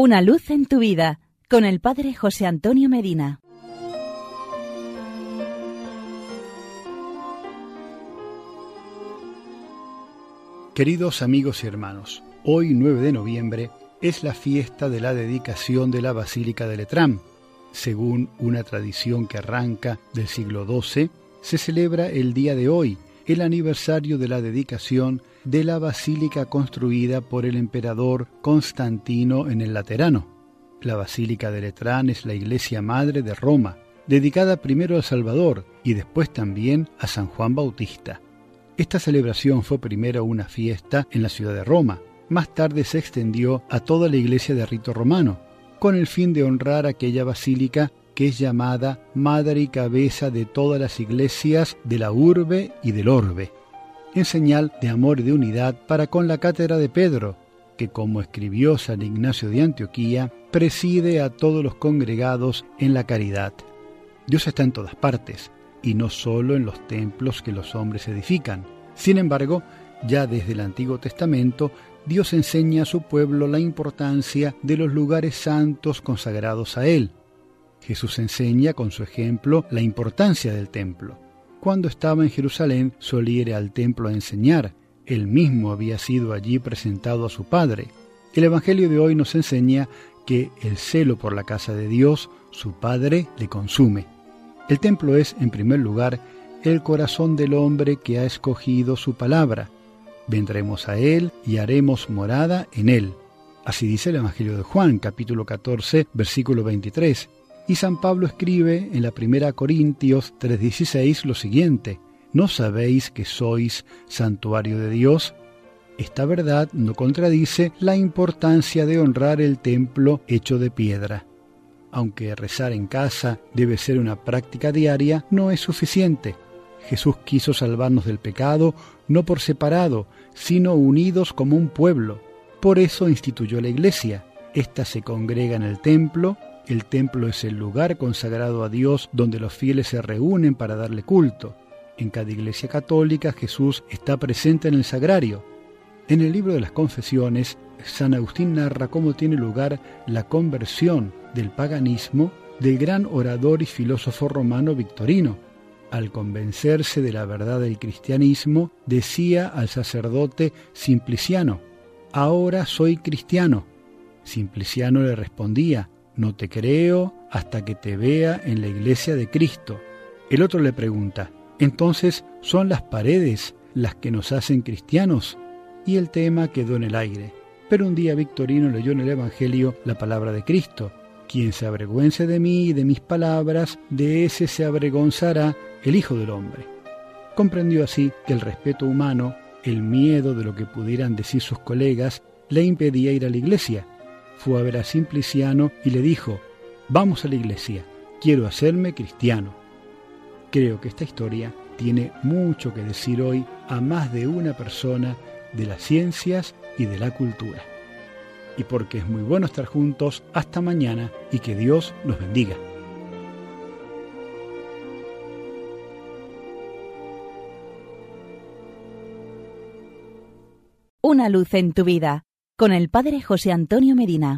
Una luz en tu vida con el Padre José Antonio Medina. Queridos amigos y hermanos, hoy 9 de noviembre es la fiesta de la dedicación de la Basílica de Letrán. Según una tradición que arranca del siglo XII, se celebra el día de hoy, el aniversario de la dedicación de la basílica construida por el emperador Constantino en el Laterano. La Basílica de Letrán es la iglesia madre de Roma, dedicada primero al Salvador y después también a San Juan Bautista. Esta celebración fue primero una fiesta en la ciudad de Roma, más tarde se extendió a toda la iglesia de rito romano, con el fin de honrar aquella basílica que es llamada madre y cabeza de todas las iglesias de la urbe y del orbe, en señal de amor y de unidad para con la cátedra de Pedro, que como escribió San Ignacio de Antioquía, preside a todos los congregados en la caridad. Dios está en todas partes, y no solo en los templos que los hombres edifican. Sin embargo, ya desde el Antiguo Testamento, Dios enseña a su pueblo la importancia de los lugares santos consagrados a Él, Jesús enseña con su ejemplo la importancia del templo. Cuando estaba en Jerusalén solía ir al templo a enseñar. Él mismo había sido allí presentado a su Padre. El Evangelio de hoy nos enseña que el celo por la casa de Dios, su Padre, le consume. El templo es, en primer lugar, el corazón del hombre que ha escogido su palabra. Vendremos a Él y haremos morada en Él. Así dice el Evangelio de Juan, capítulo 14, versículo 23. Y San Pablo escribe en la primera Corintios 3:16 lo siguiente, ¿no sabéis que sois santuario de Dios? Esta verdad no contradice la importancia de honrar el templo hecho de piedra. Aunque rezar en casa debe ser una práctica diaria, no es suficiente. Jesús quiso salvarnos del pecado no por separado, sino unidos como un pueblo. Por eso instituyó la iglesia. Esta se congrega en el templo el templo es el lugar consagrado a Dios donde los fieles se reúnen para darle culto. En cada iglesia católica Jesús está presente en el sagrario. En el libro de las confesiones, San Agustín narra cómo tiene lugar la conversión del paganismo del gran orador y filósofo romano Victorino. Al convencerse de la verdad del cristianismo, decía al sacerdote Simpliciano, Ahora soy cristiano. Simpliciano le respondía, no te creo hasta que te vea en la iglesia de Cristo. El otro le pregunta, entonces, ¿son las paredes las que nos hacen cristianos? Y el tema quedó en el aire. Pero un día Victorino leyó en el Evangelio la palabra de Cristo. Quien se avergüence de mí y de mis palabras, de ese se avergonzará el Hijo del Hombre. Comprendió así que el respeto humano, el miedo de lo que pudieran decir sus colegas, le impedía ir a la iglesia fue a ver a Simpliciano y le dijo, vamos a la iglesia, quiero hacerme cristiano. Creo que esta historia tiene mucho que decir hoy a más de una persona de las ciencias y de la cultura. Y porque es muy bueno estar juntos, hasta mañana y que Dios nos bendiga. Una luz en tu vida con el Padre José Antonio Medina.